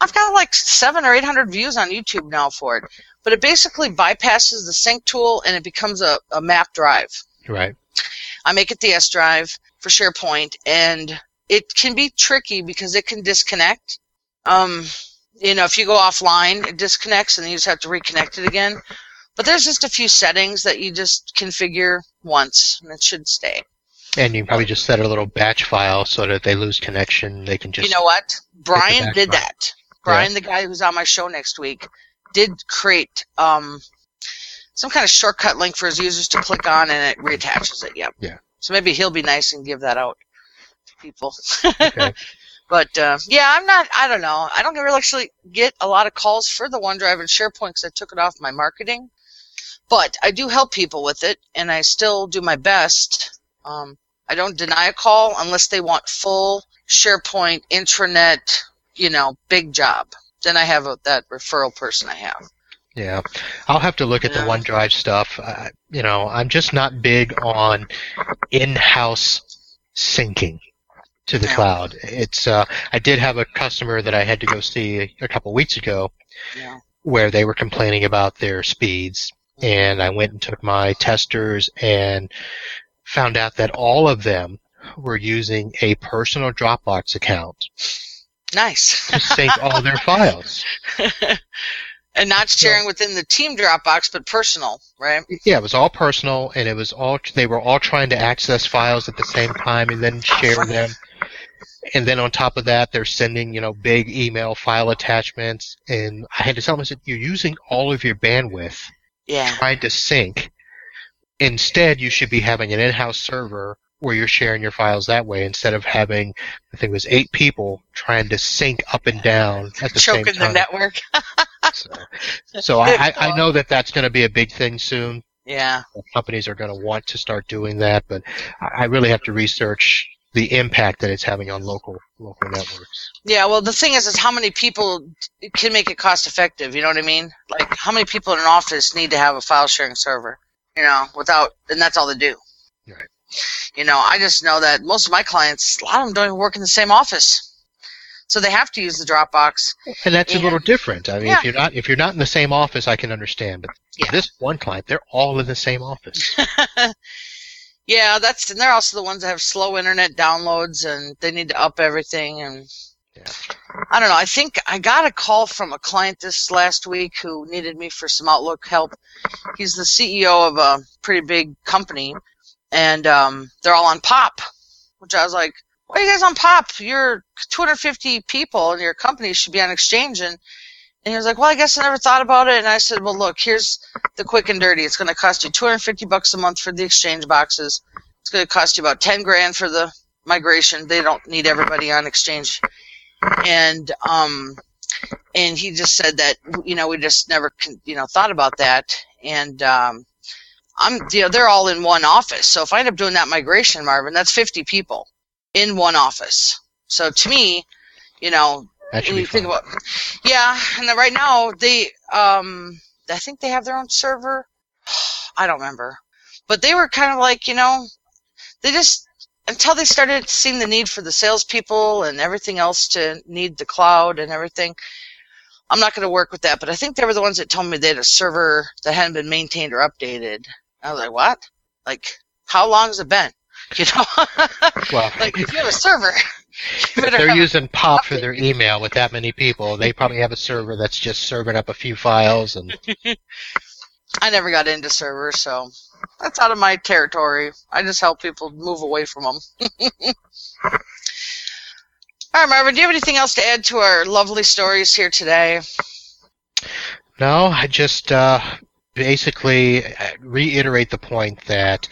I've got like seven or eight hundred views on YouTube now for it. But it basically bypasses the sync tool and it becomes a, a map drive. Right. I make it the S drive for SharePoint, and it can be tricky because it can disconnect. Um, you know, if you go offline, it disconnects and you just have to reconnect it again. But there's just a few settings that you just configure once, and it should stay. And you probably just set a little batch file so that if they lose connection, they can just. You know what? Brian did file. that. Brian, yeah. the guy who's on my show next week, did create um, some kind of shortcut link for his users to click on, and it reattaches it. Yep. Yeah. So maybe he'll be nice and give that out people. Okay. but uh, yeah, I'm not. I don't know. I don't really actually get a lot of calls for the OneDrive and SharePoint because I took it off my marketing. But I do help people with it, and I still do my best. Um, I don't deny a call unless they want full SharePoint intranet, you know, big job. Then I have a, that referral person I have. Yeah, I'll have to look at the OneDrive stuff. Uh, you know, I'm just not big on in-house syncing to the cloud. It's uh, I did have a customer that I had to go see a couple weeks ago, yeah. where they were complaining about their speeds, and I went and took my testers and found out that all of them were using a personal Dropbox account. Nice. to sync all their files. and not sharing within the team Dropbox, but personal, right? Yeah, it was all personal, and it was all they were all trying to access files at the same time and then share them. And then on top of that, they're sending you know big email file attachments, and I had to tell them I said you're using all of your bandwidth yeah. trying to sync. Instead, you should be having an in-house server where you're sharing your files that way instead of having I think it was eight people trying to sync up and down at the Choking same time. Choking the network. so, so I, I know that that's going to be a big thing soon. Yeah. Companies are going to want to start doing that, but I really have to research the impact that it's having on local local networks. Yeah, well, the thing is, is how many people can make it cost effective? You know what I mean? Like, how many people in an office need to have a file sharing server? You know, without, and that's all they do. Right. You know, I just know that most of my clients, a lot of them don't even work in the same office. So they have to use the Dropbox. And that's and, a little different. I mean, yeah. if you're not if you're not in the same office, I can understand. But yeah. this one client, they're all in the same office. yeah, that's and they're also the ones that have slow internet downloads and they need to up everything and yeah. I don't know. I think I got a call from a client this last week who needed me for some Outlook help. He's the CEO of a pretty big company, and um, they're all on POP, which I was like, why are you guys on pop? You're 250 people and your company should be on exchange. And, and he was like, well, I guess I never thought about it. And I said, well, look, here's the quick and dirty. It's going to cost you 250 bucks a month for the exchange boxes. It's going to cost you about 10 grand for the migration. They don't need everybody on exchange. And, um, and he just said that, you know, we just never, you know, thought about that. And, um, I'm, you know, they're all in one office. So if I end up doing that migration, Marvin, that's 50 people in one office. So to me, you know, you think about, yeah, and then right now they, um, I think they have their own server. I don't remember, but they were kind of like, you know, they just until they started seeing the need for the salespeople and everything else to need the cloud and everything. I'm not going to work with that, but I think they were the ones that told me they had a server that hadn't been maintained or updated. I was like, what? Like, how long has it been? You know, well, like if you have a server, if they're using POP for their email with that many people, they probably have a server that's just serving up a few files. And I never got into servers, so that's out of my territory. I just help people move away from them. All right, Marvin, do you have anything else to add to our lovely stories here today? No, I just uh, basically uh, reiterate the point that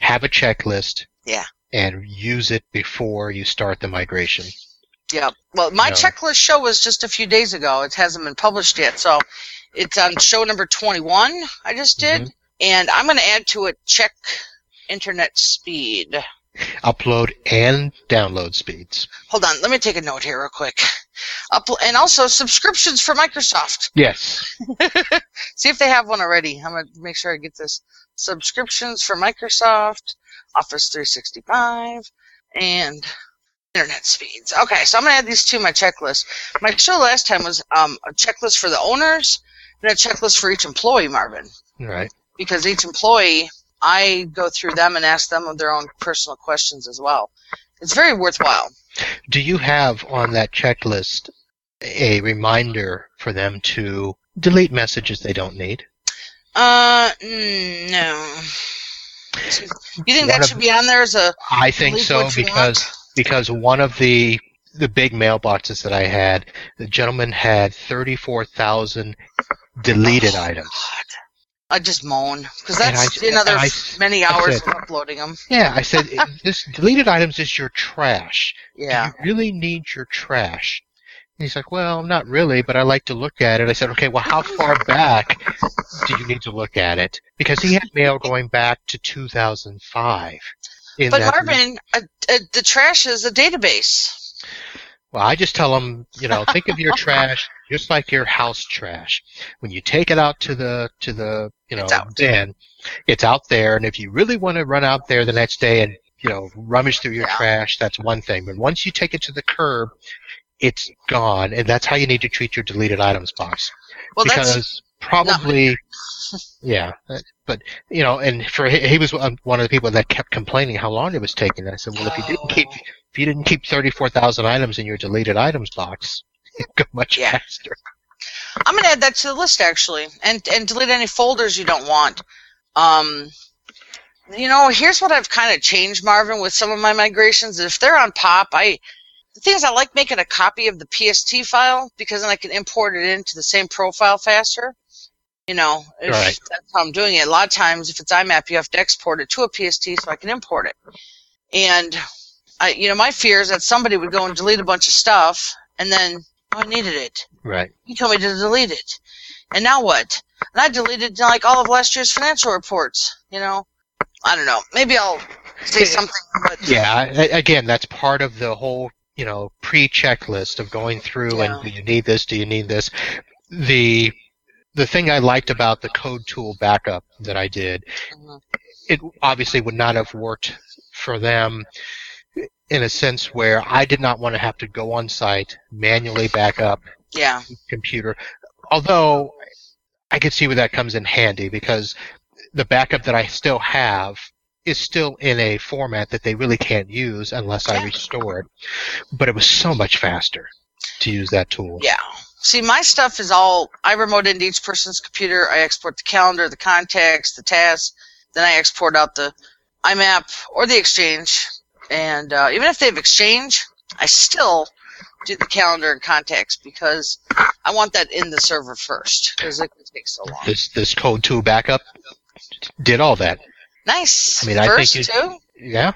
have a checklist yeah. And use it before you start the migration. Yeah. Well, my checklist show was just a few days ago. It hasn't been published yet, so it's on show number 21. I just did, mm-hmm. and I'm going to add to it check internet speed. upload and download speeds. Hold on, let me take a note here real quick. Upl- and also subscriptions for Microsoft. Yes. See if they have one already. I'm gonna make sure I get this. Subscriptions for Microsoft, Office 365, and internet speeds. Okay, so I'm gonna add these to my checklist. My show last time was um, a checklist for the owners and a checklist for each employee, Marvin. Right. Because each employee, I go through them and ask them of their own personal questions as well. It's very worthwhile. Do you have on that checklist a reminder for them to delete messages they don't need? Uh, mm, no. You think One that of- should be on there as a I think so because want? because one of the the big mailboxes that I had, the gentleman had thirty four thousand deleted Oh, items. God. I just moan because that's I- another I- many hours said- of uploading them. Yeah, I said this deleted items is your trash. Yeah. Do you really need your trash? And he's like, well, not really, but I like to look at it. I said, okay, well, how far back do you need to look at it? Because he had mail going back to 2005. In But Marvin, uh, uh, the trash is a database. Well, I just tell them, you know, think of your trash just like your house trash. When you take it out to the to the you know It's bin, it's out there, and if you really want to run out there the next day and you know rummage through your Yeah. trash, that's one thing. But once you take it to the curb, it's gone, and that's how you need to treat your deleted items box. Well, because that's probably, yeah. But you know, and for he was one of the people that kept complaining how long it was taking. I said, well, if you didn't keep Oh. if you didn't keep 34,000 items in your deleted items box, it'd go much Yeah. faster. I'm gonna add that to the list actually, and and delete any folders you don't want. Um, you know, here's what I've kind of changed, Marvin, with some of my migrations. If they're on POP, I the thing is I like making a copy of the PST file because then I can import it into the same profile faster. You know, Right. that's how I'm doing it. A lot of times, if it's IMAP, you have to export it to a PST so I can import it. And I, you know, my fear is that somebody would go and delete a bunch of stuff, and then oh, I needed it. Right. You told me to delete it. And now what? And I deleted like all of last year's financial reports. You know, I don't know. Maybe I'll say something, but Yeah. Again, that's part of the whole, you know, pre-checklist of going through Yeah. and do you need this? Do you need this? The the thing I liked about the CodeTwo backup that I did, Mhm. it obviously would not have worked for them in a sense where I did not want to have to go on site, manually back up yeah, computer. Although I could see where that comes in handy because the backup that I still have is still in a format that they really can't use unless I restore it. But it was so much faster to use that tool. yeah. See, my stuff is all I remote into each person's computer. I export the calendar, the contacts, the tasks. Then I export out the IMAP or the Exchange. And uh, even if they have Exchange, I still do the calendar and contacts because I want that in the server first because it can take so long. This this CodeTwo backup did all that. Nice. I mean, I First think too. Yeah.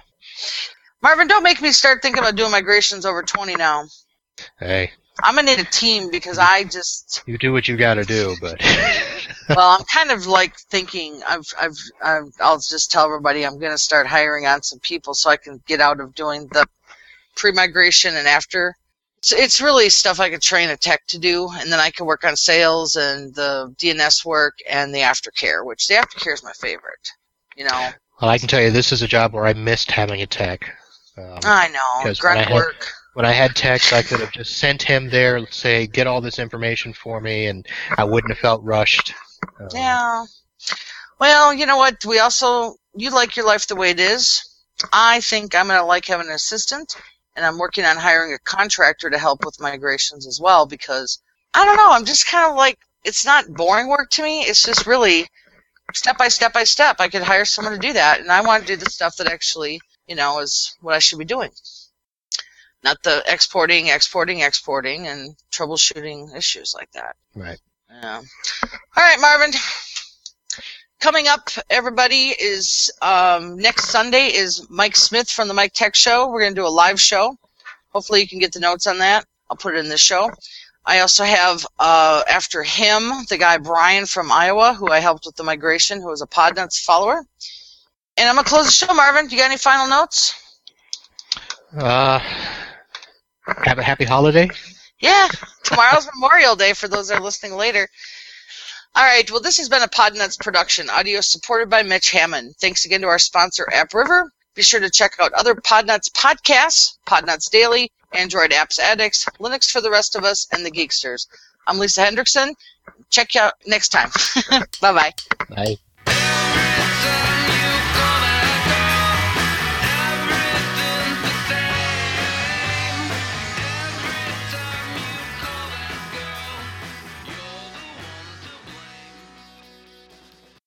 Marvin, don't make me start thinking about doing migrations over 20 now. Hey, I'm gonna need a team because I just, you do what you got to do, but well, I'm kind of like thinking I've, I've, I've, I'll just tell everybody I'm gonna start hiring on some people so I can get out of doing the pre-migration and after. It's, it's really stuff I could train a tech to do, and then I can work on sales and the DNS work and the aftercare, which the aftercare is my favorite. You know, well, I can tell you this is a job where I missed having a tech. Um, I know Because when I grunt had- work. when I had text, I could have just sent him there, say, get all this information for me, and I wouldn't have felt rushed. Um, Yeah. Well, you know what? We also you like your life the way it is. I think I'm gonna like having an assistant, and I'm working on hiring a contractor to help with migrations as well because I don't know. I'm just kind of like it's not boring work to me. It's just really step by step by step. I could hire someone to do that, and I want to do the stuff that actually you know is what I should be doing. Not the exporting, exporting, exporting, and troubleshooting issues like that. Right. Yeah. All right, Marvin. Coming up, everybody, is um, next Sunday is Mike Smith from the Mike Tech Show. We're going to do a live show. Hopefully, you can get the notes on that. I'll put it in the show. I also have uh, after him the guy Brian from Iowa, who I helped with the migration, who was a Podnuts follower. And I'm gonna close the show, Marvin. Do you got any final notes? Uh, have a happy holiday. Yeah, tomorrow's Memorial Day for those that are listening later. All right, well, this has been a Podnuts production, audio supported by Mitch Hammond. Thanks again to our sponsor, AppRiver. Be sure to check out other Podnuts podcasts, Podnuts Daily, Android Apps Addicts, Linux for the rest of us, and the Geeksters. I'm Lisa Hendrickson. Check you out next time. Bye-bye. Bye.